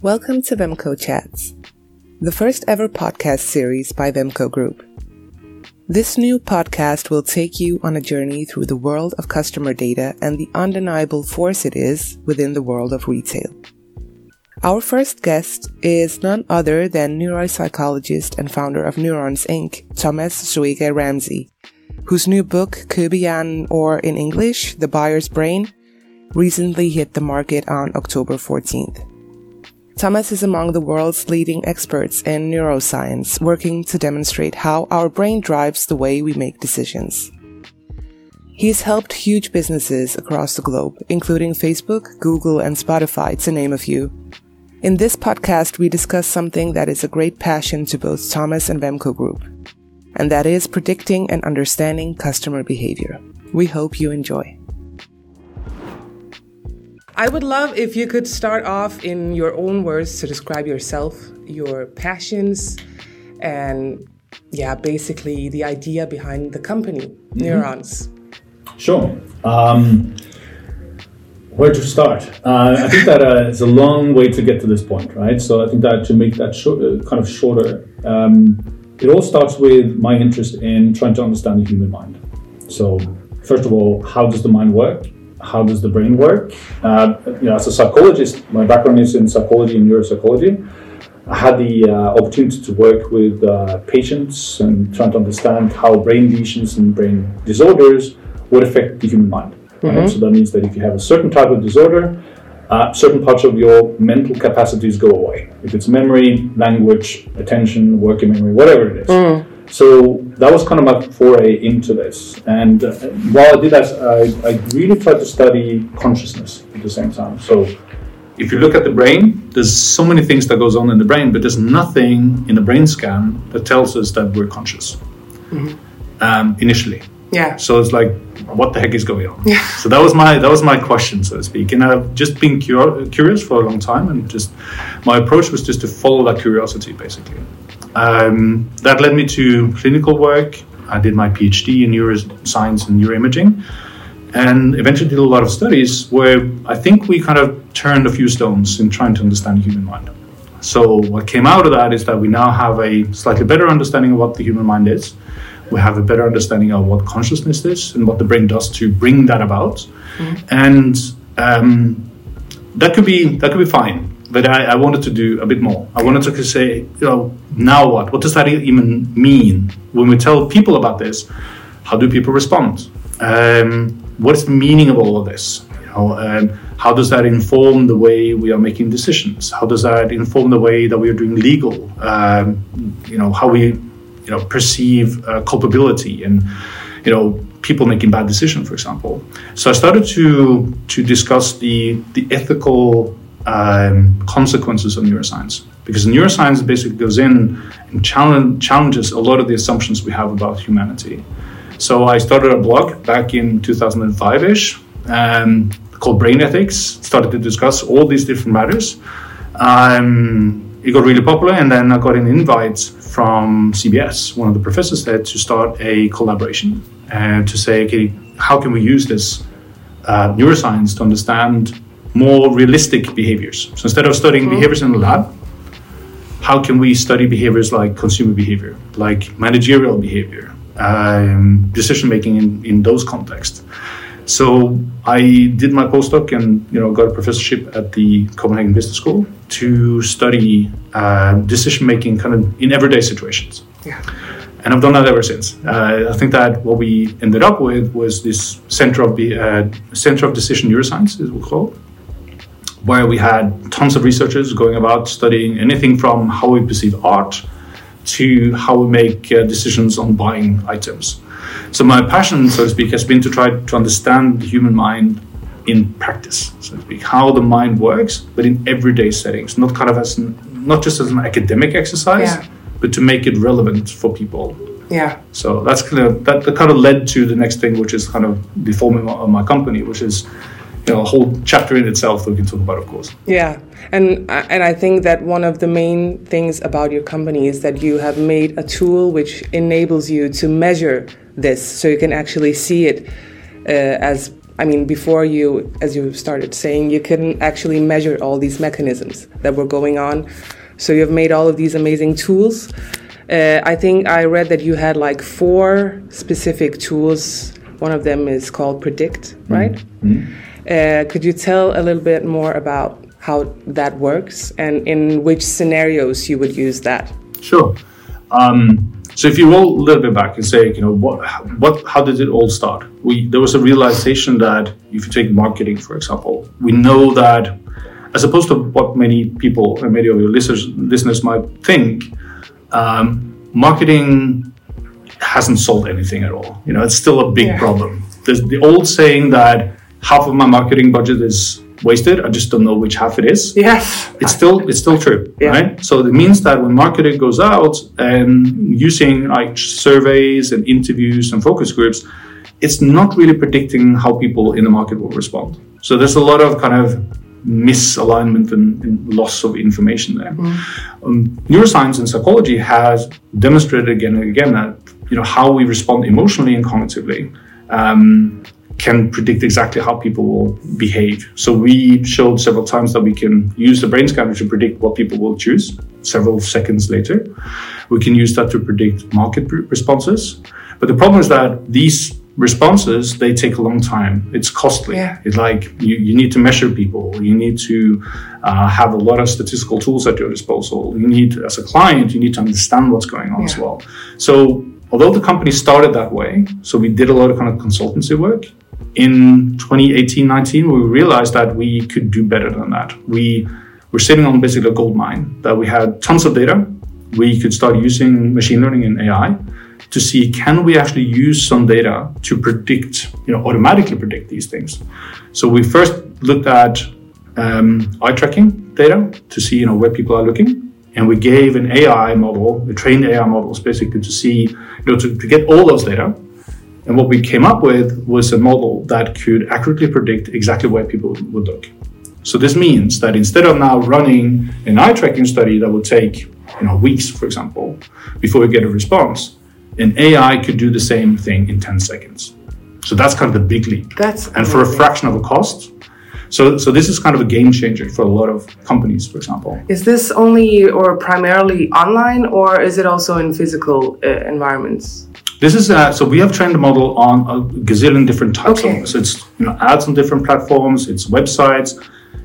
Welcome to Vemco Chats, the first ever podcast series by Vemco Group. This new podcast will take you on a journey through the world of customer data and the undeniable force it is within the world of retail. Our first guest is none other than neuropsychologist and founder of Neurons Inc., Thomas Zöega Ramsøy, whose new book, Købehjernen, or in English, The Buyer's Brain, recently hit the market on October 14th. Thomas is among the world's leading experts in neuroscience, working to demonstrate how our brain drives the way we make decisions. He's helped huge businesses across the globe, including Facebook, Google, and Spotify, to name a few. In this podcast, we discuss something that is a great passion to both Thomas and Vemco Group, and that is predicting and understanding customer behavior. We hope you enjoy. I would love if you could start off in your own words to describe yourself, your passions, and yeah, basically the idea behind the company, mm-hmm. Neurons. Sure. Um, where to start? Uh, I think that uh, it's a long way to get to this point, right? So I think that to make that short, uh, kind of shorter, um, it all starts with my interest in trying to understand the human mind. So, first of all, how does the mind work? How does the brain work? Uh, you know, as a psychologist, my background is in psychology and neuropsychology. I had the uh, opportunity to work with uh, patients and trying to understand how brain lesions and brain disorders would affect the human mind. Mm-hmm. Right? So that means that if you have a certain type of disorder, uh, certain parts of your mental capacities go away. If it's memory, language, attention, working memory, whatever it is. Mm. So that was kind of my foray into this. And uh, while I did that, I, I really tried to study consciousness at the same time. So if you look at the brain, there's so many things that goes on in the brain, but there's nothing in the brain scan that tells us that we're conscious mm-hmm. um, initially. Yeah. So it's like, what the heck is going on? Yeah. So that was my that was my question, so to speak, and I've just been cur- curious for a long time, and just my approach was just to follow that curiosity, basically. Um, that led me to clinical work. I did my PhD in neuroscience and neuroimaging, and eventually did a lot of studies where I think we kind of turned a few stones in trying to understand the human mind. So what came out of that is that we now have a slightly better understanding of what the human mind is. We have a better understanding of what consciousness is and what the brain does to bring that about, mm-hmm. and um, that could be that could be fine but I, I, wanted to do a bit more. I wanted to say, you know, now what? What does that even mean? When we tell people about this, how do people respond? Um, what is the meaning of all of this? You know, um, how does that inform the way we are making decisions? How does that inform the way that we are doing legal? Um, you know, how we, you know, perceive uh, culpability and, you know, people making bad decisions, for example. So I started to to discuss the the ethical um, consequences of neuroscience. Because neuroscience basically goes in and challenge, challenges a lot of the assumptions we have about humanity. So I started a blog back in 2005 ish um, called Brain Ethics, started to discuss all these different matters. Um, it got really popular, and then I got an invite from CBS, one of the professors there, to start a collaboration and to say, okay, how can we use this uh, neuroscience to understand more realistic behaviors. So instead of studying mm-hmm. behaviors in the lab, how can we study behaviors like consumer behavior, like managerial behavior, um, decision making in, in those contexts? So I did my postdoc and you know got a professorship at the Copenhagen Business School to study uh, decision making kind of in everyday situations. Yeah. And I've done that ever since. Uh, I think that what we ended up with was this center of the uh, center of decision neuroscience, as we call it, where we had tons of researchers going about studying anything from how we perceive art to how we make uh, decisions on buying items. So my passion, so to speak, has been to try to understand the human mind in practice, so to speak, how the mind works, but in everyday settings, not kind of as not just as an academic exercise, yeah. but to make it relevant for people. Yeah. So that's kind of that, that kind of led to the next thing, which is kind of the forming of my company, which is you know, a whole chapter in itself that we can talk about, of course. Yeah, and and I think that one of the main things about your company is that you have made a tool which enables you to measure this, so you can actually see it uh, as I mean, before you, as you started saying, you couldn't actually measure all these mechanisms that were going on. So you've made all of these amazing tools. Uh, I think I read that you had like four specific tools. One of them is called Predict, mm-hmm. right? Mm-hmm. Uh, could you tell a little bit more about how that works and in which scenarios you would use that? Sure. Um, so if you roll a little bit back and say, you know, what, what, how did it all start? We there was a realization that if you take marketing, for example, we know that as opposed to what many people and many of your listeners listeners might think, um, marketing hasn't solved anything at all. You know, it's still a big yeah. problem. There's the old saying that half of my marketing budget is wasted. I just don't know which half it is. Yes, it's still it's still true, yeah. right? So it means that when marketing goes out and using like surveys and interviews and focus groups, it's not really predicting how people in the market will respond. So there's a lot of kind of misalignment and, and loss of information there. Mm. Um, neuroscience and psychology has demonstrated again and again that you know how we respond emotionally and cognitively. Um, can predict exactly how people will behave. So we showed several times that we can use the brain scanner to predict what people will choose several seconds later. We can use that to predict market responses. But the problem is that these responses they take a long time it's costly yeah. it's like you, you need to measure people you need to uh, have a lot of statistical tools at your disposal you need as a client you need to understand what's going on yeah. as well so although the company started that way so we did a lot of kind of consultancy work in 2018-19 we realized that we could do better than that. We were sitting on basically a gold mine that we had tons of data. We could start using machine learning and ai to see can we actually use some data to predict you know automatically predict these things? So we first looked at um, eye tracking data to see you know where people are looking. And we gave an AI model, a trained AI models basically to see, you know, to, to get all those data and what we came up with was a model that could accurately predict exactly where people would look. So this means that instead of now running an eye tracking study that would take you know, weeks, for example, before we get a response, an AI could do the same thing in 10 seconds. So that's kind of the big leap. That's and for a fraction of a cost. So, so this is kind of a game changer for a lot of companies, for example. Is this only or primarily online, or is it also in physical uh, environments? This is uh, so we have trained the model on a gazillion different types okay. of so it's you know ads on different platforms, it's websites,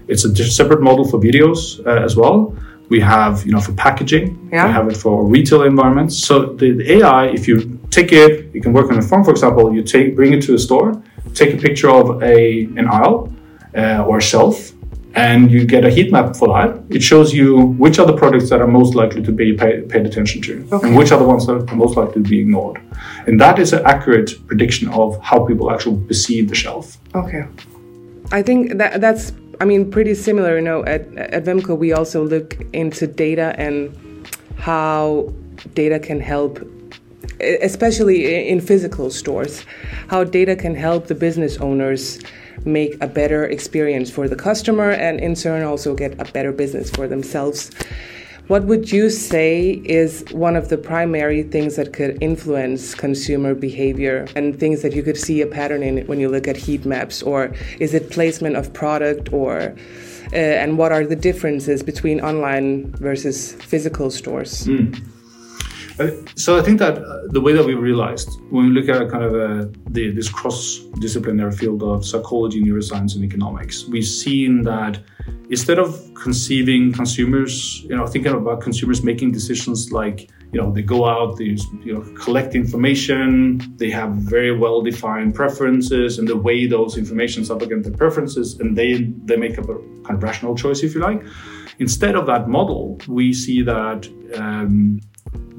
it's a separate model for videos uh, as well. We have you know for packaging, yeah. we have it for retail environments. So the, the, AI, if you take it, you can work on a phone, for example. You take bring it to a store, take a picture of a an aisle uh, or a shelf, and you get a heat map for that. It shows you which are the products that are most likely to be pay, paid attention to, okay. and which are the ones that are most likely to be ignored. And that is an accurate prediction of how people actually perceive the shelf. Okay, I think that that's I mean pretty similar. You know, at at Vemco we also look into data and how data can help especially in physical stores, how data can help the business owners make a better experience for the customer and in turn also get a better business for themselves. What would you say is one of the primary things that could influence consumer behavior and things that you could see a pattern in when you look at heat maps? Or is it placement of product or uh, and what are the differences between online versus physical stores? Mm. Uh, so I think that uh, the way that we realized when we look at kind of uh, the, this cross-disciplinary field of psychology, neuroscience, and economics, we've seen that instead of conceiving consumers, you know, thinking about consumers making decisions like, you know, they go out, they you know collect information, they have very well-defined preferences, and they weigh those informations up against their preferences, and they they make up a kind of rational choice, if you like. Instead of that model, we see that. Um,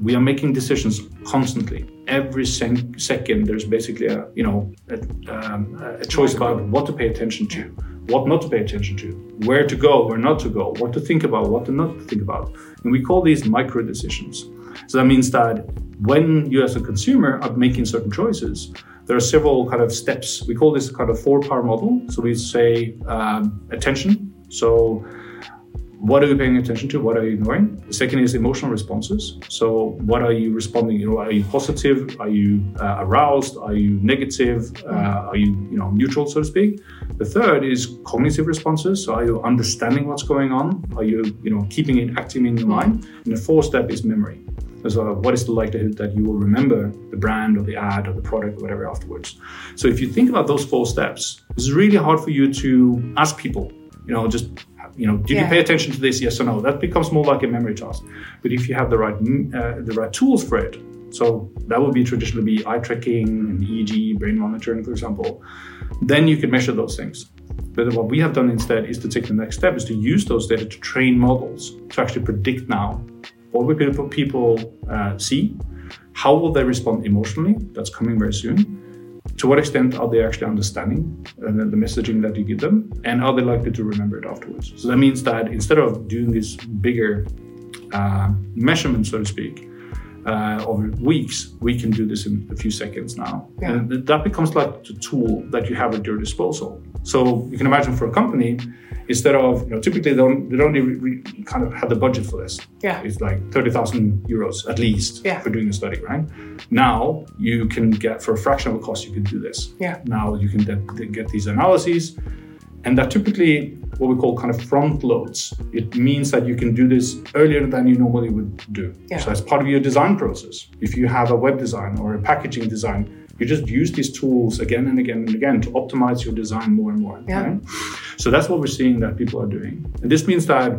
we are making decisions constantly. Every second, there's basically a you know a, um, a, choice about what to pay attention to, what not to pay attention to, where to go, where not to go, what to think about, what to not think about, and we call these micro decisions. So that means that when you as a consumer are making certain choices, there are several kind of steps. We call this kind of four power model. So we say um, attention. So what are you paying attention to? What are you ignoring? The second is emotional responses. So, what are you responding? You know, are you positive? Are you uh, aroused? Are you negative? Uh, are you, you know, neutral, so to speak? The third is cognitive responses. So, are you understanding what's going on? Are you, you know, keeping it active in your mind? And the fourth step is memory. So, what is the likelihood that you will remember the brand or the ad or the product or whatever afterwards? So, if you think about those four steps, it's really hard for you to ask people, you know, just you know, did yeah. you pay attention to this? Yes or no? That becomes more like a memory task. But if you have the right uh, the right tools for it, so that would be traditionally be eye tracking and EEG, brain monitoring, for example, then you can measure those things. But what we have done instead is to take the next step is to use those data to train models to actually predict now what will people uh, see, how will they respond emotionally? That's coming very soon to what extent are they actually understanding uh, the messaging that you give them and are they likely to remember it afterwards? So that means that instead of doing this bigger uh, measurement so to speak uh, over weeks we can do this in a few seconds now. Yeah. and that becomes like the tool that you have at your disposal. So you can imagine for a company instead of you know typically they don't they don't re, kind of have the budget for this. Yeah, it's like thirty thousand euros at least yeah. for doing a study, right? Now you can get for a fraction of the cost you can do this. Yeah. Now you can get these analyses, and that typically what we call kind of front loads. It means that you can do this earlier than you normally would do. Yeah. So that's part of your design process, if you have a web design or a packaging design you just use these tools again and again and again to optimize your design more and more. Yeah. Right? So that's what we're seeing that people are doing. And this means that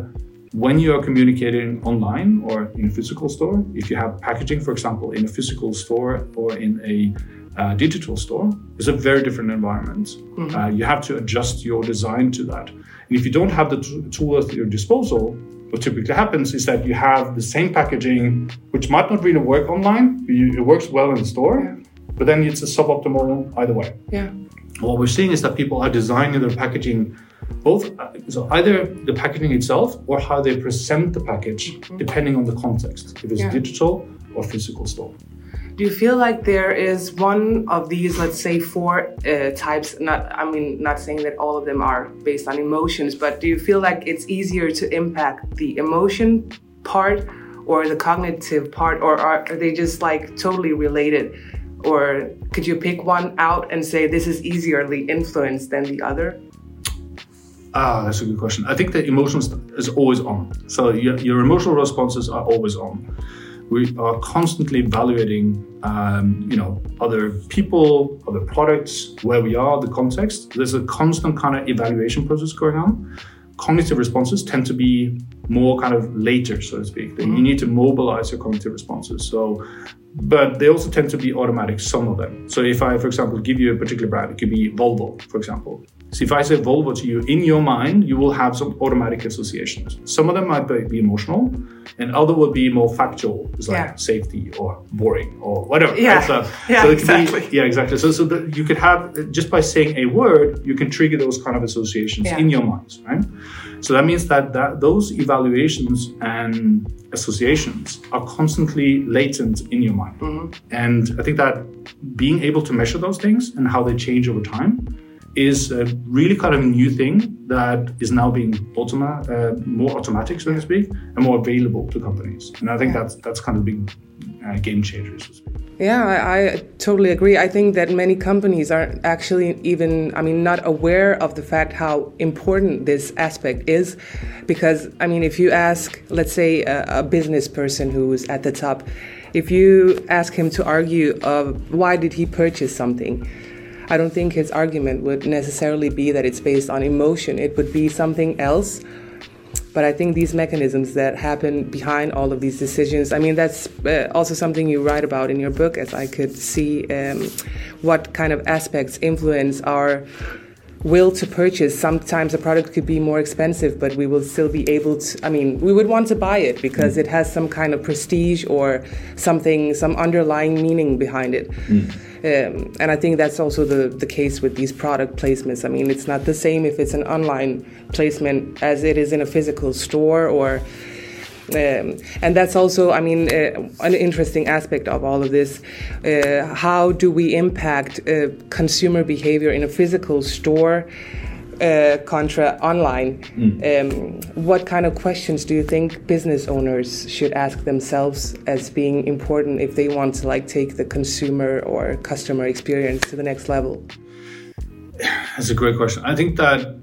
when you are communicating online or in a physical store, if you have packaging, for example, in a physical store or in a uh, digital store, it's a very different environment. Mm-hmm. Uh, you have to adjust your design to that. And if you don't have the t- tool at your disposal, what typically happens is that you have the same packaging, which might not really work online. It works well in the store, yeah but then it's a suboptimal either way. Yeah. What we're seeing is that people are designing their packaging both so either the packaging itself or how they present the package mm-hmm. depending on the context if it's yeah. digital or physical store do you feel like there is one of these let's say four uh, types not i mean not saying that all of them are based on emotions but do you feel like it's easier to impact the emotion part or the cognitive part or are they just like totally related or could you pick one out and say this is easierly influenced than the other? Ah, that's a good question. I think the emotions is always on. So your, your emotional responses are always on. We are constantly evaluating, um, you know, other people, other products, where we are, the context. There's a constant kind of evaluation process going on. Cognitive responses tend to be more kind of later, so to speak. Mm-hmm. You need to mobilize your cognitive responses. So but they also tend to be automatic, some of them. So if I, for example, give you a particular brand, it could be Volvo, for example. So if I say Volvo to you, in your mind, you will have some automatic associations. Some of them might be emotional, and other will be more factual, it's like yeah. safety or boring or whatever. Yeah, right? so, yeah so exactly. Be, yeah, exactly. So, so that you could have, just by saying a word, you can trigger those kind of associations yeah. in your minds, right? So that means that, that those evaluations and associations are constantly latent in your mind. Mm-hmm. And I think that being able to measure those things and how they change over time is a really kind of a new thing that is now being automa- uh, more automatic, so to speak, and more available to companies. And I think that's that's kind of big uh, game changer, so to speak. Yeah, I, I, totally agree. I think that many companies aren't actually even, I mean, not aware of the fact how important this aspect is. Because, I mean, if you ask, let's say, a, a business person who's at the top, if you ask him to argue of why did he purchase something, I don't think his argument would necessarily be that it's based on emotion. It would be something else but I think these mechanisms that happen behind all of these decisions, I mean, that's uh, also something you write about in your book, as I could see um, what kind of aspects influence our will to purchase. Sometimes a product could be more expensive, but we will still be able to. I mean, we would want to buy it because mm. it has some kind of prestige or something, some underlying meaning behind it. Mm. Um, and I think that's also the, the case with these product placements. I mean, it's not the same if it's an online placement as it is in a physical store or. Um, and that's also, I mean, uh, an interesting aspect of all of this. Uh, how do we impact uh, consumer behavior in a physical store uh, contra online. Um, what kind of questions do you think business owners should ask themselves as being important if they want to like take the consumer or customer experience to the next level? That's a great question. I think that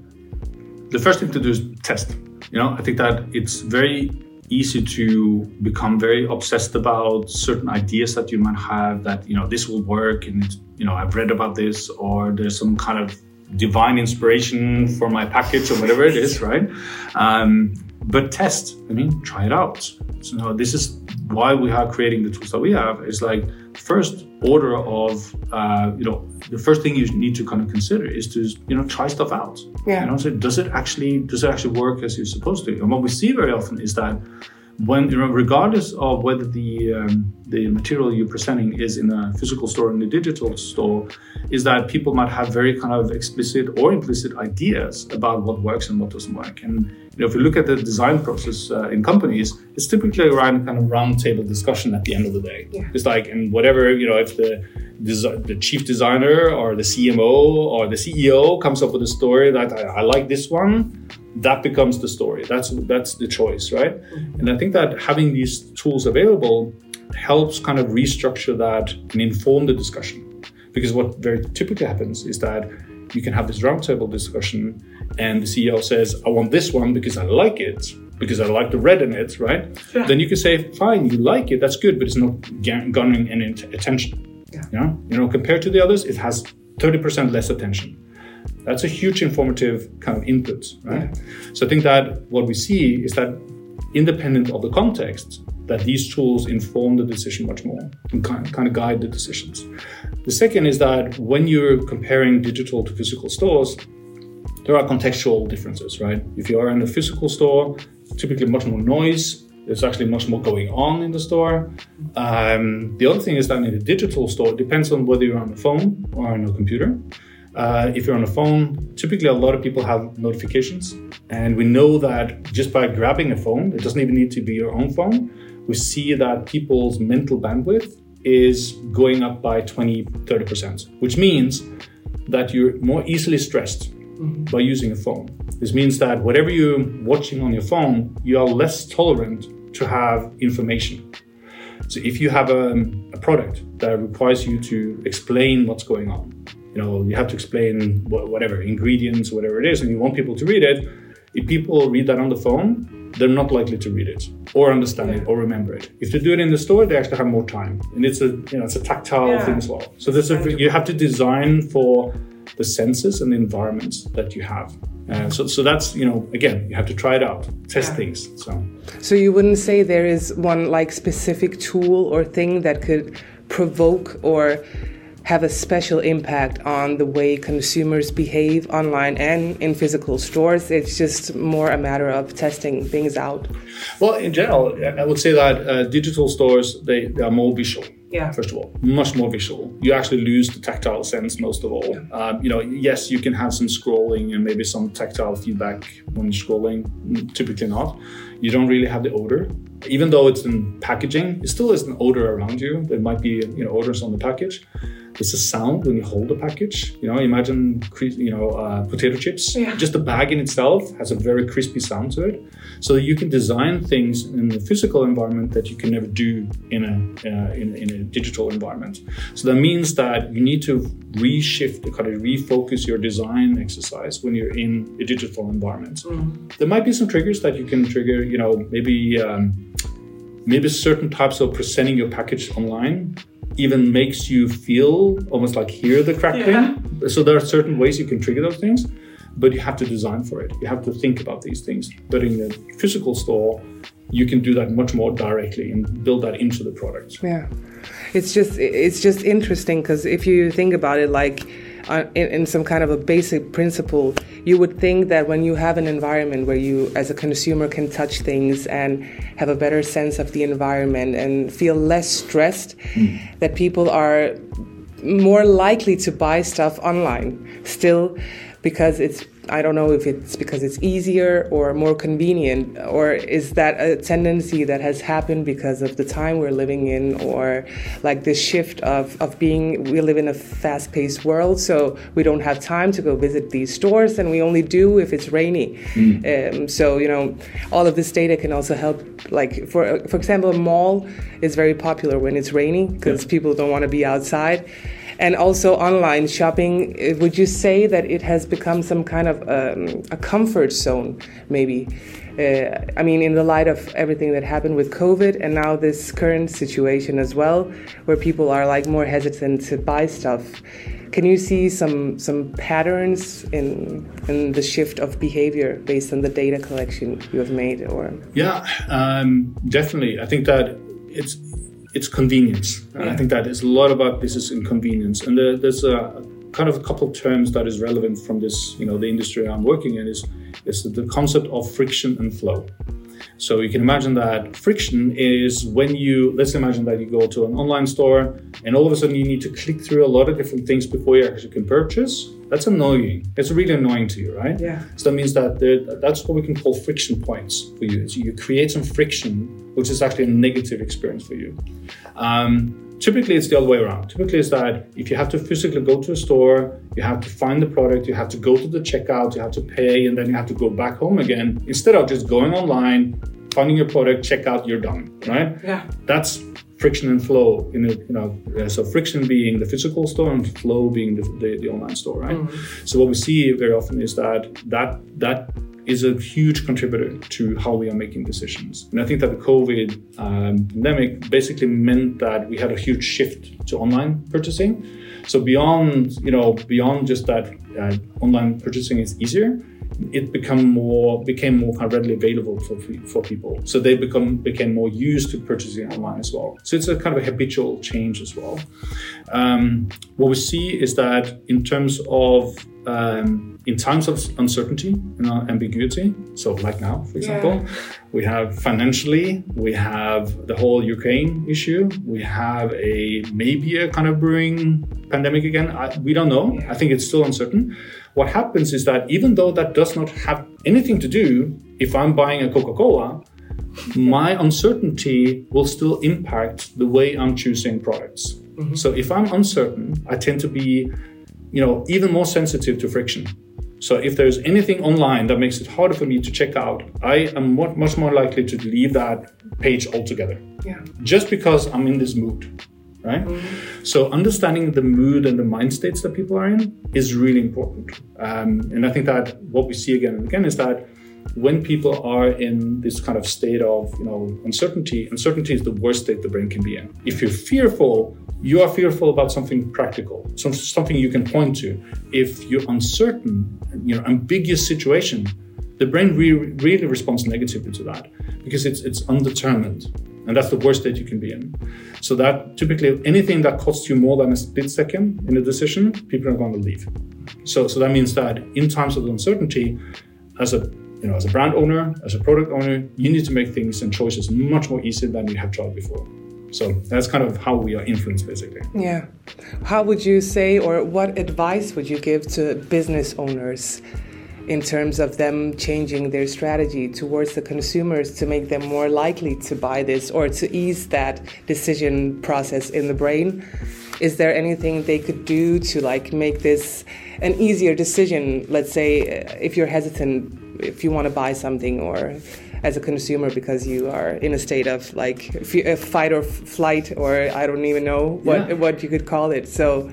the first thing to do is test. You know, I think that it's very easy to become very obsessed about certain ideas that you might have that you know this will work and you know I've read about this or there's some kind of divine inspiration for my package or whatever it is, right? Um, but test. I mean, try it out. So now this is why we are creating the tools that we have. Is like first order of uh, you know the first thing you need to kind of consider is to you know try stuff out. Yeah. You know, so does it actually does it actually work as you're supposed to? And what we see very often is that when regardless of whether the um, the material you're presenting is in a physical store or in a digital store, is that people might have very kind of explicit or implicit ideas about what works and what doesn't work. And you know, if you look at the design process uh, in companies, it's typically around kind of roundtable discussion at the end of the day. Yeah. It's like, and whatever you know, if the the chief designer or the CMO or the CEO comes up with a story that I, I like this one, that becomes the story. That's that's the choice, right? Mm-hmm. And I think that having these tools available helps kind of restructure that and inform the discussion. Because what very typically happens is that you can have this roundtable discussion, and the CEO says, "I want this one because I like it." Because I like the red in it, right? Yeah. Then you can say, "Fine, you like it. That's good, but it's not ga- garnering any attention." Yeah. You know, you know, compared to the others, it has thirty percent less attention. That's a huge informative kind of input, right? So I think that what we see is that independent of the context, that these tools inform the decision much more and kind kind of guide the decisions. The second is that when you're comparing digital to physical stores, there are contextual differences, right? If you are in a physical store, typically much more noise. There's actually much more going on in the store. Um, the other thing is that in a digital store, it depends on whether you're on a phone or on a computer. Uh, if you're on a phone, typically a lot of people have notifications. And we know that just by grabbing a phone, it doesn't even need to be your own phone, we see that people's mental bandwidth is going up by 20, 30%, which means that you're more easily stressed by using a phone. This means that whatever you're watching on your phone, you are less tolerant to have information. So if you have a, a product that requires you to explain what's going on, you know, you have to explain wha- whatever ingredients, whatever it is, and you want people to read it. If people read that on the phone, they're not likely to read it or understand it or remember it. If they do it in the store, they actually have more time, and it's a you know it's a tactile Yeah. thing as well. So there's a, you have to design for the senses and the environments that you have. Uh, so, so that's you know again you have to try it out, test Yeah. things. So So you wouldn't say there is one like specific tool or thing that could provoke or have a special impact on the way consumers behave online and in physical stores. It's just more a matter of testing things out. Well, in general, I would say that uh, digital stores they, they are more visual. Yeah. First of all, much more visual. You actually lose the tactile sense most of all. Um, you know, yes, you can have some scrolling and maybe some tactile feedback when you're scrolling. Typically not. You don't really have the odor, even though it's in packaging. It still is an odor around you. There might be you know odors on the package. There's a sound when you hold the package. You know, imagine you know uh, potato chips. Yeah. Just the bag in itself has a very crispy sound to it. So you can design things in the physical environment that you can never do in a uh, in, in a digital environment. So that means that you need to reshift, kind of refocus your design exercise when you're in a digital environment. There might be some triggers that you can trigger. You know, maybe. Um, maybe certain types of presenting your package online even makes you feel almost like hear the crackling. So there are certain ways you can trigger those things, but you have to design for it. You have to think about these things. But in a physical store, you can do that much more directly and build that into the product. Yeah, it's just it's just interesting because if you think about it, like uh, in, in some kind of a basic principle, you would think that when you have an environment where you, as a consumer, can touch things and have a better sense of the environment and feel less stressed, that people are more likely to buy stuff online still because it's I don't know if it's because it's easier or more convenient, or is that a tendency that has happened because of the time we're living in, or like this shift of, of being, we live in a fast paced world, so we don't have time to go visit these stores, and we only do if it's rainy. Mm. Um, so, you know, all of this data can also help, like, for, for example, a mall is very popular when it's rainy because yeah. people don't want to be outside and also online shopping. Uh, would you say that it has become some kind of um, a comfort zone, maybe? Uh, I mean, in the light of everything that happened with COVID and now this current situation as well, where people are like more hesitant to buy stuff. Can you see some some patterns in in the shift of behavior based on the data collection you have made? Or yeah, um, definitely. I think that it's it's convenience. Yeah. I think that is a lot about business is inconvenience. And the, there's a kind of a couple of terms that is relevant from this, you know, the industry I'm working in is, is the concept of friction and flow. So you can imagine that friction is when you, let's imagine that you go to an online store and all of a sudden you need to click through a lot of different things before you actually can purchase. That's annoying. It's really annoying to you, right? Yeah. So that means that there, that's what we can call friction points for you. So you create some friction, which is actually a negative experience for you. Um, typically it's the other way around. Typically it's that if you have to physically go to a store you have to find the product you have to go to the checkout you have to pay and then you have to go back home again. Instead of just going online finding your product checkout you're done right? Yeah. That's friction and flow in you know so friction being the physical store and flow being the, the, the online store right? Mm-hmm. so what we see very often is that that that is a huge contributor to how we are making decisions. And I think that the COVID um, pandemic basically meant that we had a huge shift to online purchasing. So beyond, you know, beyond just that uh, online purchasing is easier, it become more became more kind of readily available for, for people. So they become became more used to purchasing online as well. So it's a kind of a habitual change as well. Um, what we see is that in terms of um, in times of uncertainty and ambiguity, so like now, for example, yeah. we have financially, we have the whole Ukraine issue, we have a maybe a kind of brewing pandemic again. I, we don't know. I think it's still uncertain. What happens is that even though that does not have anything to do, if I'm buying a Coca Cola, my uncertainty will still impact the way I'm choosing products. Mm-hmm. So if I'm uncertain, I tend to be you know, even more sensitive to friction. So if there's anything online that makes it harder for me to check out, I am much more likely to leave that page altogether. Yeah. Just because I'm in this mood, right? Mm-hmm. So understanding the mood and the mind states that people are in is really important. Um, and I think that what we see again and again is that when people are in this kind of state of you know uncertainty uncertainty is the worst state the brain can be in. If you're fearful you are fearful about something practical some, something you can point to. If you're uncertain you know ambiguous situation the brain really, really responds negatively to that because it's it's undetermined and that's the worst state you can be in. So that typically anything that costs you more than a split second in a decision people are going to leave. So so that means that in times of uncertainty as a you know, as a brand owner, as a product owner, you need to make things and choices much more easy than you have tried before. So that's kind of how we are influenced, basically. Yeah. How would you say, or what advice would you give to business owners in terms of them changing their strategy towards the consumers to make them more likely to buy this or to ease that decision process in the brain? Is there anything they could do to like make this an easier decision? Let's say if you're hesitant if you want to buy something or as a consumer because you are in a state of like fight or flight or I don't even know what yeah. what you could call it. So,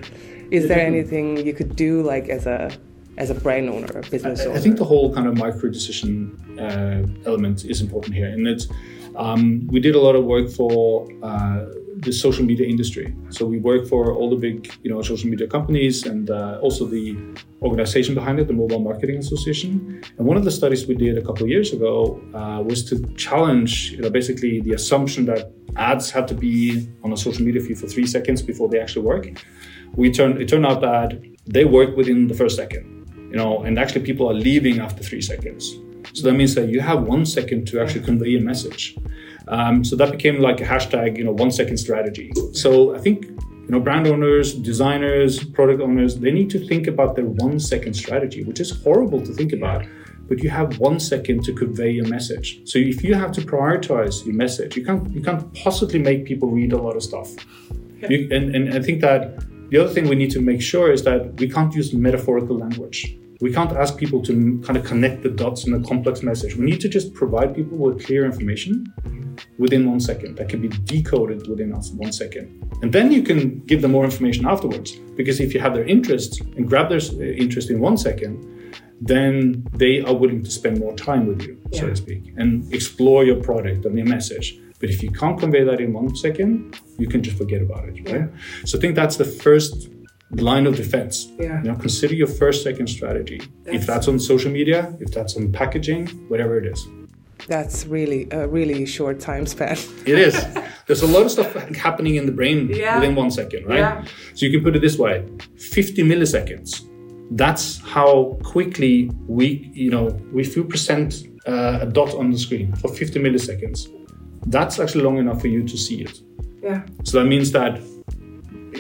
is there anything you could do like as a as a brand owner, a business I, owner? I think the whole kind of micro decision uh, element is important here, and it's um, we did a lot of work for. Uh, the social media industry. So we work for all the big, you know, social media companies and uh, also the organization behind it, the Mobile Marketing Association. And one of the studies we did a couple of years ago uh, was to challenge, you know, basically the assumption that ads had to be on a social media feed for three seconds before they actually work. We turned it turned out that they work within the first second, you know, and actually people are leaving after three seconds. So that means that you have one second to actually convey a message. Um, so that became like a hashtag, you know, one second strategy. So I think you know, brand owners, designers, product owners, they need to think about their one second strategy, which is horrible to think about. But you have one second to convey your message. So if you have to prioritize your message, you can't you can't possibly make people read a lot of stuff. You, and, and I think that the other thing we need to make sure is that we can't use metaphorical language. We can't ask people to kind of connect the dots in a complex message. We need to just provide people with clear information within one second that can be decoded within one second. And then you can give them more information afterwards. Because if you have their interest and grab their uh, interest in one second, then they are willing to spend more time with you, yeah. so to speak, and explore your product and your message. But if you can't convey that in one second, you can just forget about it, right? Yeah. So I think that's the first line of defense. Yeah. You know, consider your first second strategy. That's, if that's on social media, if that's on packaging, whatever it is. That's really a really short time span. it is. There's a lot of stuff happening in the brain yeah. within one second, right? Yeah. So you can put it this way: 50 milliseconds. That's how quickly we, you know, if you present uh, a dot on the screen for 50 milliseconds, that's actually long enough for you to see it. Yeah. So that means that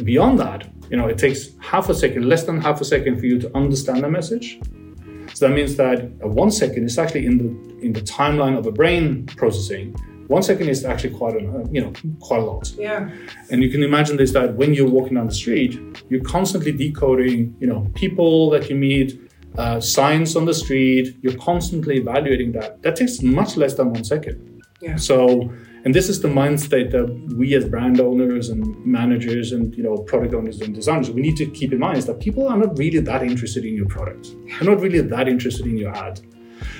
beyond that, you know, it takes half a second, less than half a second for you to understand the message. So that means that one second is actually in the in the timeline of a brain processing. One second is actually quite a you know quite a lot. Yeah. And you can imagine this that when you're walking down the street, you're constantly decoding you know people that you meet, uh, signs on the street. You're constantly evaluating that. That takes much less than one second. Yeah. So and this is the mind state that we as brand owners and managers and you know product owners and designers we need to keep in mind is that people are not really that interested in your product. They're not really that interested in your ad.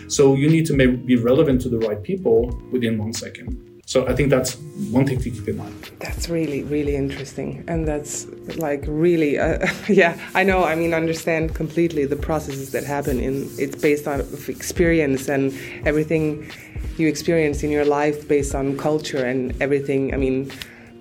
So you need to be relevant to the right people within one second. So I think that's one thing to keep in mind. That's really, really interesting. And that's like really, uh, yeah, I know, I mean, understand completely the processes that happen in, it's based on experience and everything you experience in your life based on culture and everything. I mean,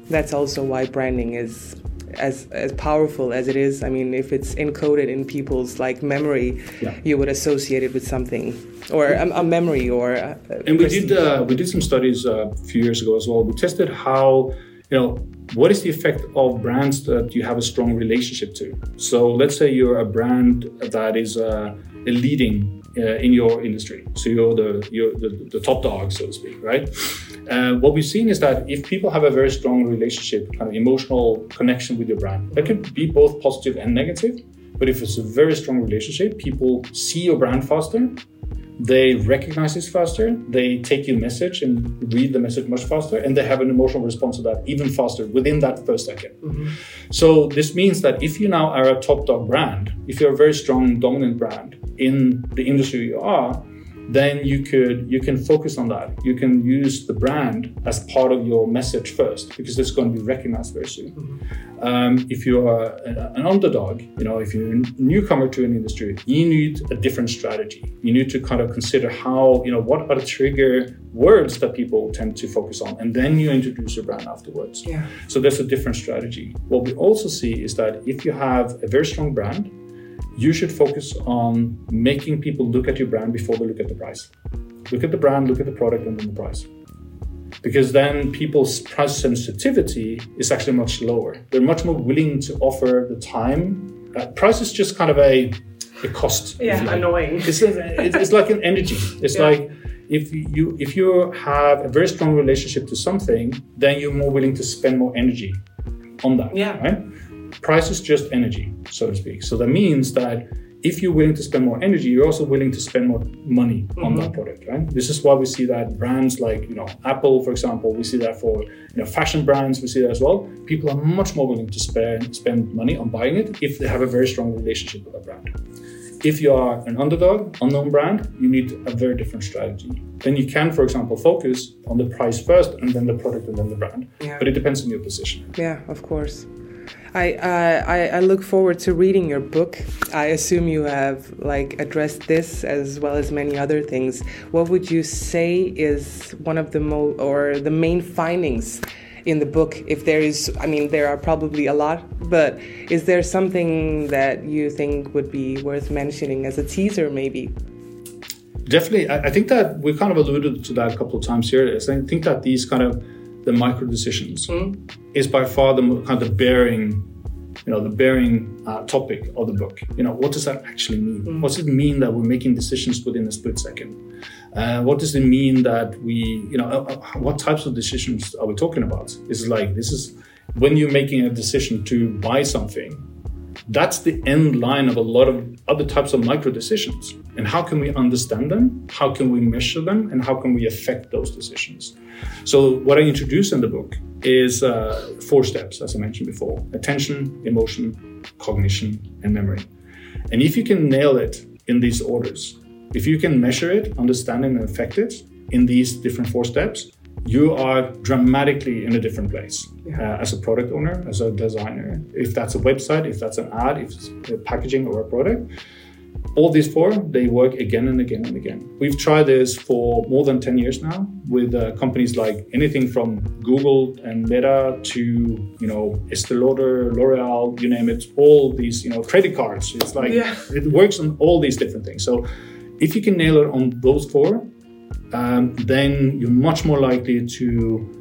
that's also why branding is as as powerful as it is. I mean, if it's encoded in people's like memory, yeah. you would associate it with something or a, a memory or. A, and we did uh, we did some studies uh, a few years ago as well. We tested how you know what is the effect of brands that you have a strong relationship to. So let's say you're a brand that is uh, a leading uh, in your industry. So you're the you're the, the top dog, so to speak, right? Uh, what we've seen is that if people have a very strong relationship, kind of emotional connection with your brand, that could be both positive and negative. But if it's a very strong relationship, people see your brand faster they recognize this faster, they take your message and read the message much faster, and they have an emotional response to that even faster within that first 2nd mm-hmm. So this means that if you now are a top dog brand, if you're a very strong dominant brand in the industry you are, then you could you can focus on that. You can use the brand as part of your message first because it's going to be recognized very soon. Mm-hmm. Um, if you are an underdog, you know, if you're a newcomer to an industry, you need a different strategy. You need to kind of consider how you know what are the trigger words that people tend to focus on, and then you introduce your brand afterwards. Yeah. So there's a different strategy. What we also see is that if you have a very strong brand you should focus on making people look at your brand before they look at the price. Look at the brand, look at the product, and then the price. Because then people's price sensitivity is actually much lower. They're much more willing to offer the time. Uh, price is just kind of a, a cost. Yeah, like. annoying. It's, it's like an energy. It's yeah. like if you if you have a very strong relationship to something, then you're more willing to spend more energy on that. Yeah. Right price is just energy, so to speak. So that means that if you're willing to spend more energy, you're also willing to spend more money mm-hmm. on that product, right? This is why we see that brands like you know Apple, for example, we see that for you know fashion brands, we see that as well. People are much more willing to spend spend money on buying it if they have a very strong relationship with that brand. If you are an underdog, unknown brand, you need a very different strategy. Then you can, for example, focus on the price first and then the product and then the brand. Yeah. But it depends on your position. Yeah, of course. I, uh, I, I look forward to reading your book. I assume you have like addressed this as well as many other things. What would you say is one of the mo or the main findings in the book? If there is, I mean, there are probably a lot, but is there something that you think would be worth mentioning as a teaser, maybe? Definitely, I, I think that we kind of alluded to that a couple of times here. I think that these kind of the micro decisions mm. is by far the kind of bearing you know the bearing uh, topic of the book. You know what does that actually mean? Mm. what does it mean that we're making decisions within a split second? Uh, what does it mean that we you know uh, uh what types of decisions are we talking about? Is like this is when you're making a decision to buy something that's the end line of a lot of other types of micro decisions and how can we understand them how can we measure them and how can we affect those decisions so what i introduce in the book is uh, four steps, as I mentioned before attention, emotion, cognition, and memory. And if you can nail it in these orders, if you can measure it, understand it, and affect it in these different four steps, you are dramatically in a different place yeah. uh, as a product owner, as a designer. If that's a website, if that's an ad, if it's packaging or a product, all these four, they work again and again and again. We've tried this for more than 10 years now with uh, companies like anything from Google and Meta to, you know, Estee Lauder, L'Oreal, you name it, all these, you know, credit cards. It's like, yeah. it works on all these different things. So if you can nail it on those four, um, then you're much more likely to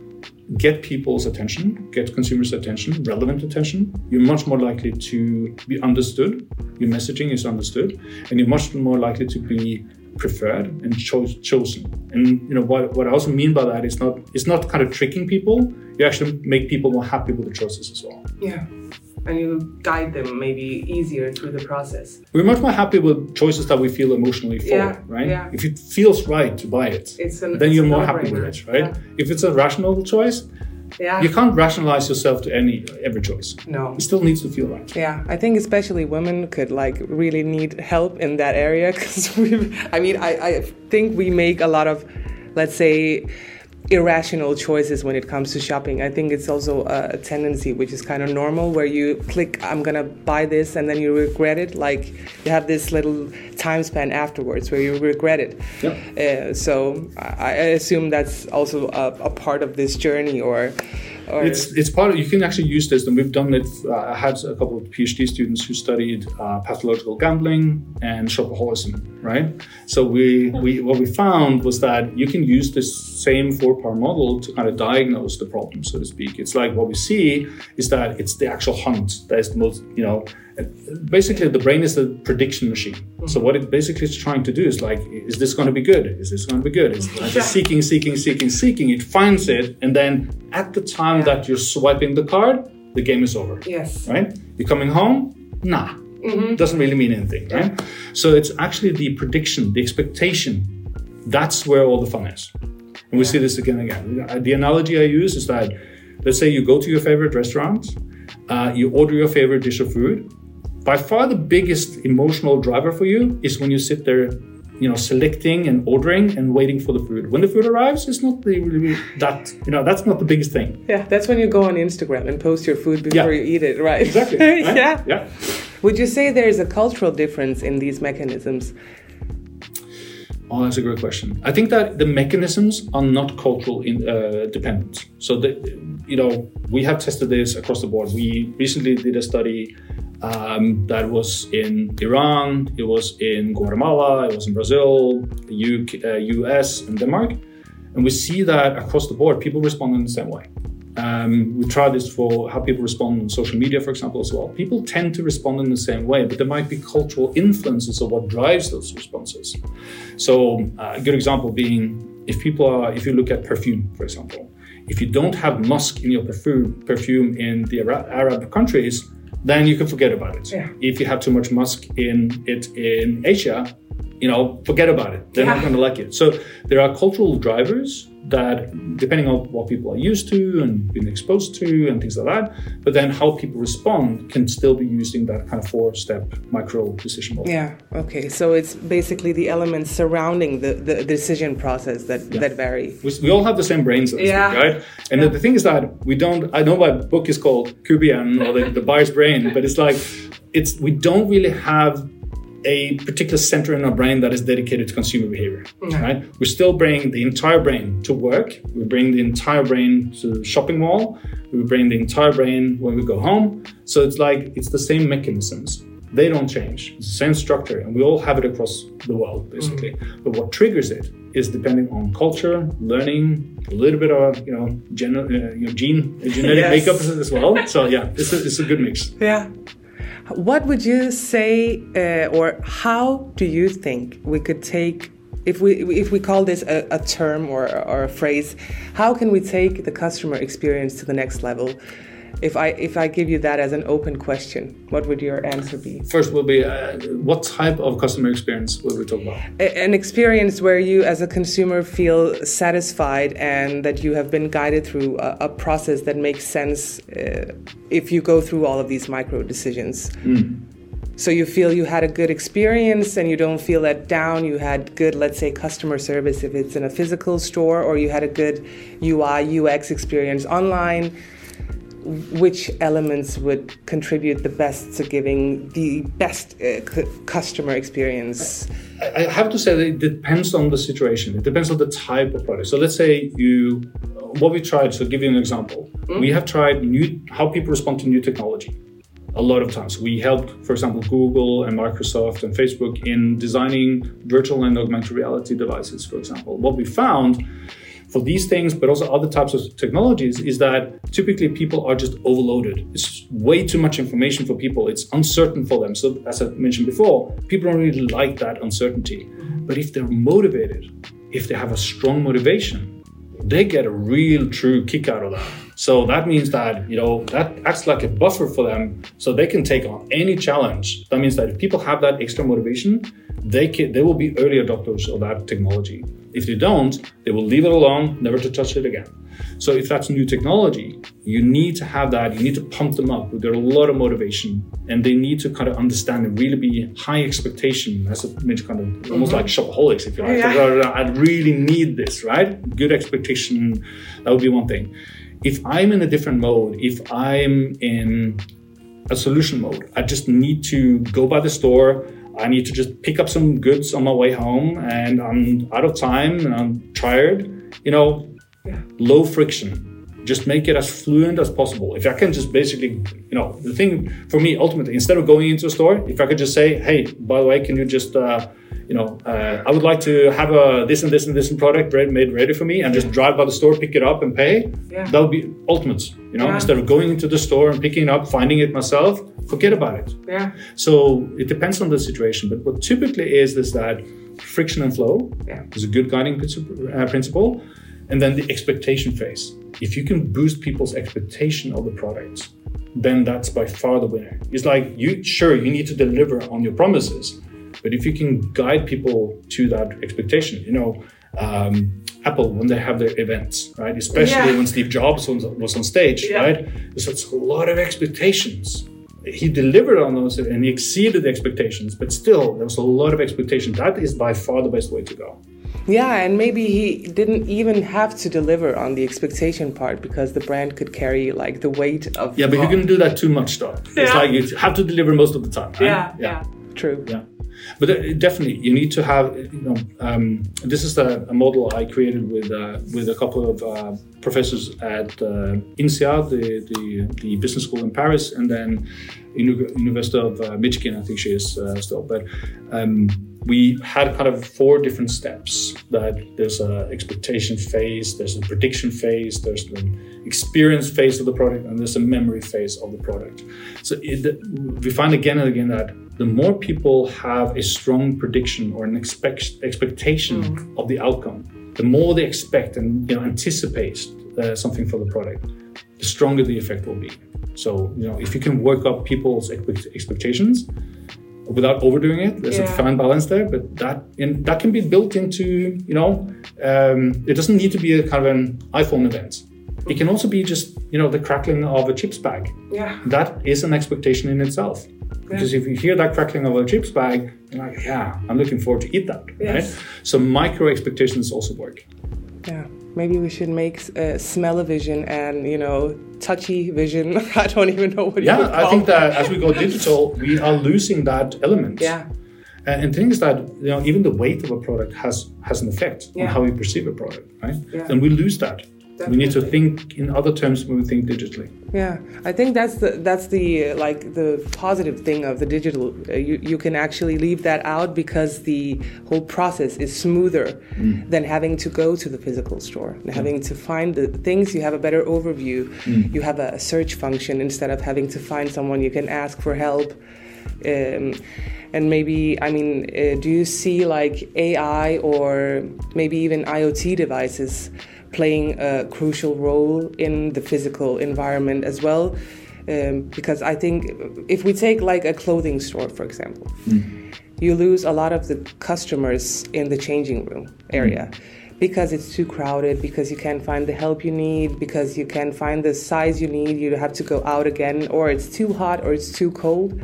get people's attention, get consumers' attention, relevant attention, you're much more likely to be understood. Your messaging is understood, and you're much more likely to be preferred and cho- chosen. And you know what, what I also mean by that is not it's not kind of tricking people. You actually make people more happy with the choices as well. Yeah and you guide them maybe easier through the process. We're much more happy with choices that we feel emotionally for, yeah, right? Yeah. If it feels right to buy it, an, then you're more happy with it, right? Yeah. If it's a rational choice, yeah. You can't rationalize yourself to any every choice. No. It still needs to feel right. Yeah. I think especially women could like really need help in that area because we I mean I, I think we make a lot of let's say irrational choices when it comes to shopping. I think it's also a tendency which is kind of normal where you click, I'm gonna buy this, and then you regret it. Like you have this little time span afterwards where you regret it. Yep. Uh, so I, I, assume that's also a, a part of this journey or It's it's part of you can actually use this, and we've done it. Uh, I had a couple of PhD students who studied uh, pathological gambling and shopaholism, right? So we we what we found was that you can use this same four part model to kind of diagnose the problem, so to speak. It's like what we see is that it's the actual hunt that is the most you know basically the brain is a prediction machine. So what it basically is trying to do is like is this going to be good? Is this going to be good? It's like seeking seeking seeking seeking. It finds it and then at the time yeah. that you're swiping the card the game is over. Yes. Right? You're coming home? Nah. Mm-hmm. doesn't really mean anything right? Yeah. so it's actually the prediction the expectation. That's where all the fun is. And we yeah. see this again and again. The analogy i use is that let's say you go to your favorite restaurant uh, you order your favorite dish of food by far the biggest emotional driver for you is when you sit there you know selecting and ordering and waiting for the food when the food arrives it's not the, really that you know that's not the biggest thing yeah that's when you go on instagram and post your food before yeah. you eat it right exactly right? yeah yeah would you say there's a cultural difference in these mechanisms Oh, that's a great question. I think that the mechanisms are not cultural in, uh, dependent. So, the, you know, we have tested this across the board. We recently did a study um, that was in Iran, it was in Guatemala, it was in Brazil, UK, uh, US, and Denmark. And we see that across the board, people respond in the same way. Um, we tried this for how people respond on social media, for example, as well. People tend to respond in the same way, but there might be cultural influences of what drives those responses. So, uh, a good example being if people are, if you look at perfume, for example, if you don't have musk in your perfume, perfume in the Arab countries, then you can forget about it. Yeah. If you have too much musk in it in Asia, you know, forget about it. They're yeah. not going to like it. So there are cultural drivers that, depending on what people are used to and been exposed to and things like that, but then how people respond can still be using that kind of four-step micro decision model. Yeah. Okay. So it's basically the elements surrounding the, the decision process that yeah. that vary. We, we, all have the same brains, yeah. Right? And yeah. the, the, thing is that we don't. I know my book is called Kubian or the, the buyer's brain, but it's like it's we don't really have a particular center in our brain that is dedicated to consumer behavior, mm-hmm. right? We still bring the entire brain to work. We bring the entire brain to the shopping mall. We bring the entire brain when we go home. So it's like it's the same mechanisms. They don't change. It's the same structure, and we all have it across the world, basically. Mm-hmm. But what triggers it is depending on culture, learning, a little bit of you know, gen- uh, you know gene genetic Yes. makeup as well. So yeah, it's a, it's a good mix. Yeah. What would you say, uh, or how do you think we could take, if we if we call this a, a term or, or a phrase, how can we take the customer experience to the next level? If I if I give you that as an open question, what would your answer be? First will be uh, what type of customer experience will we talk about? An experience where you, as a consumer, feel satisfied and that you have been guided through a, a process that makes sense uh, if you go through all of these micro decisions. So you feel you had a good experience and you don't feel let down. You had good, let's say, customer service if it's in a physical store, or you had a good UI, UX experience online. Which elements would contribute the best to giving the best uh, c- customer experience? I I have to say that it depends on the situation. It depends on the type of product. So let's say you, what we tried. So give you an example. We have tried new how people respond to new technology. A lot of times we helped, for example, Google and Microsoft and Facebook in designing virtual and augmented reality devices. For example, what we found for these things, but also other types of technologies, is that typically people are just overloaded. It's way too much information for people. It's uncertain for them. So, as I mentioned before, people don't really like that uncertainty. But if they're motivated, if they have a strong motivation, they get a real true kick out of that. So that means that you know that acts like a buffer for them, so they can take on any challenge. That means that if people have that extra motivation, they can, they will be early adopters of that technology. If they don't, they will leave it alone, never to touch it again. So if that's new technology, you need to have that. You need to pump them up with a lot of motivation, and they need to kind of understand and really be high expectation. As a mentioned, kind of almost like mm-hmm. shopaholics, if you like. Yeah. I really need this, right? Good expectation. That would be one thing. If I'm in a different mode, if I'm in a solution mode, I just need to go by the store. I need to just pick up some goods on my way home, and I'm out of time and I'm tired. You know, low friction. Just make it as fluent as possible. If I can just basically, you know, the thing for me ultimately, instead of going into a store, if I could just say, hey, by the way, can you just, uh, you know, uh, I would like to have a this and this and this product made ready for me, and just drive by the store, pick it up, and pay. Yeah. That would be ultimate. You know, Yeah. instead of going into the store and picking it up, finding it myself, forget about it. Yeah. So it depends on the situation, but what typically is is that friction and flow Yeah. is a good guiding uh, principle, and then the expectation phase. If you can boost people's expectation of the product, then that's by far the winner. It's like you sure you need to deliver on your promises, but if you can guide people to that expectation, you know. Um, Apple when they have their events, right? Especially Yeah. when Steve Jobs was, on stage, Yeah. right? There's such a lot of expectations he delivered on those and he exceeded the expectations, but still there was a lot of expectation. That is by far the best way to go. Yeah, and maybe he didn't even have to deliver on the expectation part because the brand could carry like the weight of. Yeah, but you can do that too much though. It's like you have to deliver most of the time. Right? Yeah, yeah, true. yeah. But uh, definitely, you need to have. You know, um, this is a, a model I created with uh, with a couple of uh, professors at uh, INSEAD, the, the the business school in Paris, and then Uni- University of uh, Michigan. I think she is uh, still. But um, we had kind of four different steps. That there's an expectation phase, there's a prediction phase, there's an experience phase of the product, and there's a memory phase of the product. So it, we find again and again that the more people have a strong prediction or an expect, expectation of the outcome, the more they expect and you know anticipate uh, something for the product, the stronger the effect will be. So you know if you can work up people's expectations without overdoing it, there's a fine balance there. But that in, that can be built into you know um, it doesn't need to be a kind of an iPhone event. It can also be just you know the crackling of a chips bag Yeah, that is an expectation in itself. Because if you hear that crackling of a chips bag, you're like, yeah, I'm looking forward to eat that, Yes. right? So micro expectations also work. yeah. Maybe we should make uh, smell-o-vision and you know touchy vision. I don't even know what. you Yeah, I think that as we go digital, we are losing that element. Yeah, And, and the thing is that you know even the weight of a product has has an effect Yeah. on how we perceive a product, right? Yeah. And we lose that. We need to think in other terms when we think digitally. Yeah, I think that's the that's the like the positive thing of the digital. Uh, you you can actually leave that out because the whole process is smoother mm. than having to go to the physical store and having to find the things. You have a better overview. Mm. You have a search function instead of having to find someone you can ask for help. Um, and maybe i mean uh, do you see like ai or maybe even iot devices playing a crucial role in the physical environment as well. Um, because I think if we take like a clothing store, for example, mm. you lose a lot of the customers in the changing room area. Mm. Because it's too crowded, because you can't find the help you need, because you can't find the size you need, you have to go out again, or it's too hot or it's too cold.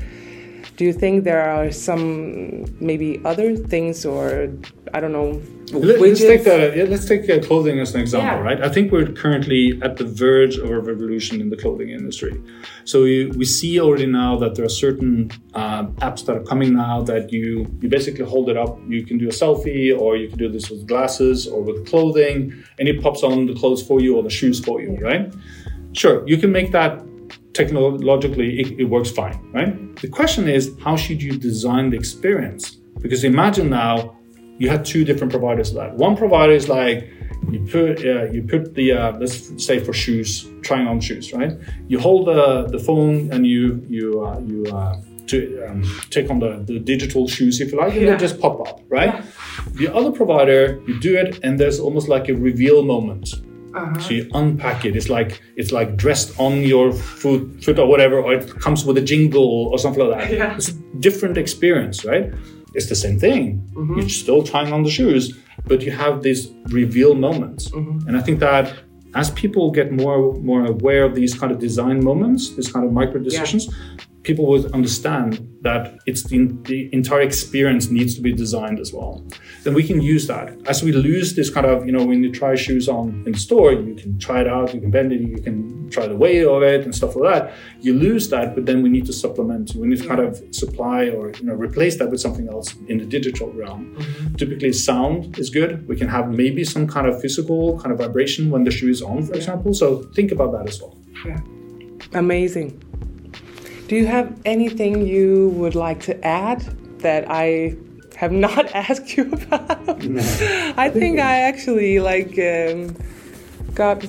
Do you think there are some maybe other things, or I don't know, let, us take the, yeah, let's take uh, clothing as an example, yeah. right? I think we're currently at the verge of a revolution in the clothing industry. So we, we see already now that there are certain uh, apps that are coming now that you you basically hold it up. You can do a selfie, or you can do this with glasses or with clothing, and it pops on the clothes for you or the shoes for you, right? Sure, you can make that technologically. It, it works fine, right? The question is, how should you design the experience? Because imagine now you had two different providers of that. One provider is like you put uh, you put the uh, let's say for shoes, trying on shoes, right? You hold the, the phone and you you uh, you uh, to um, take on the, the digital shoes if you like, and yeah. they just pop up, right? Yeah. The other provider, you do it, and there's almost like a reveal moment. Uh-huh. So you unpack it. It's like it's like dressed on your foot, foot or whatever, or it comes with a jingle or something like that. Yeah. It's a different experience, right? it's the same thing. Mm-hmm. You're still trying on the shoes, but you have these reveal moments. Mm-hmm. And I think that as people get more more aware of these kind of design moments, these kind of micro decisions, yeah people would understand that it's the, the, entire experience needs to be designed as well. Then we can use that. As we lose this kind of, you know, when you try shoes on in store, you can try it out, you can bend it, you can try the weight of it and stuff like that. You lose that, but then we need to supplement. We need to kind of supply or, you know, replace that with something else in the digital realm. Mm-hmm. Typically sound is good. We can have maybe some kind of physical kind of vibration when the shoe is on, for yeah. example. So think about that as well. Yeah. Amazing. Do you have anything you would like to add that I have not asked you about? No. I think I actually like um, got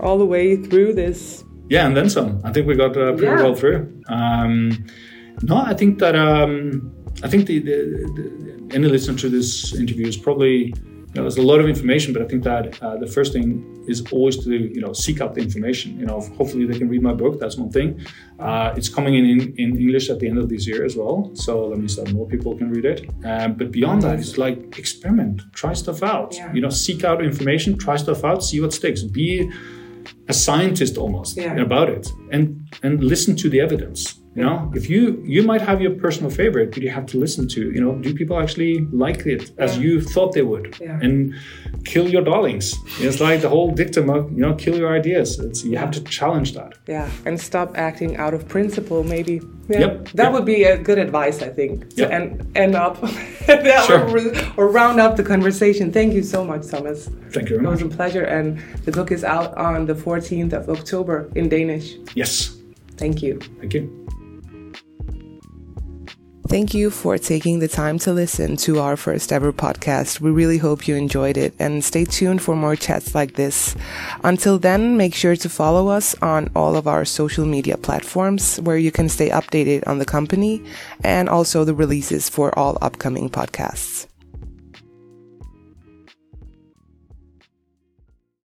all the way through this. Yeah, and then some. I think we got uh, pretty yeah. well through. Um, no, I think that um, I think the, the, the, any listener to this interview is probably you know, there's a lot of information, but I think that uh, the first thing is always to you know seek out the information. You know, hopefully they can read my book. That's one thing. Uh, it's coming in, in, in English at the end of this year as well, so that means that more people can read it. Um, but beyond that, it's like experiment, try stuff out. Yeah. You know, seek out information, try stuff out, see what sticks. Be a scientist almost yeah. about it, and and listen to the evidence you know, if you you might have your personal favorite, but you have to listen to. You know, do people actually like it as yeah. you thought they would? Yeah. And kill your darlings. It's like the whole dictum of you know, kill your ideas. It's, you have to challenge that. Yeah, and stop acting out of principle. Maybe. Yeah. Yep. That yep. would be a good advice, I think, to end end up sure. or, or round up the conversation. Thank you so much, Thomas. Thank you. It was a pleasure, and the book is out on the 14th of October in Danish. Yes. Thank you. Thank you. Thank you for taking the time to listen to our first ever podcast. We really hope you enjoyed it and stay tuned for more chats like this. Until then, make sure to follow us on all of our social media platforms where you can stay updated on the company and also the releases for all upcoming podcasts.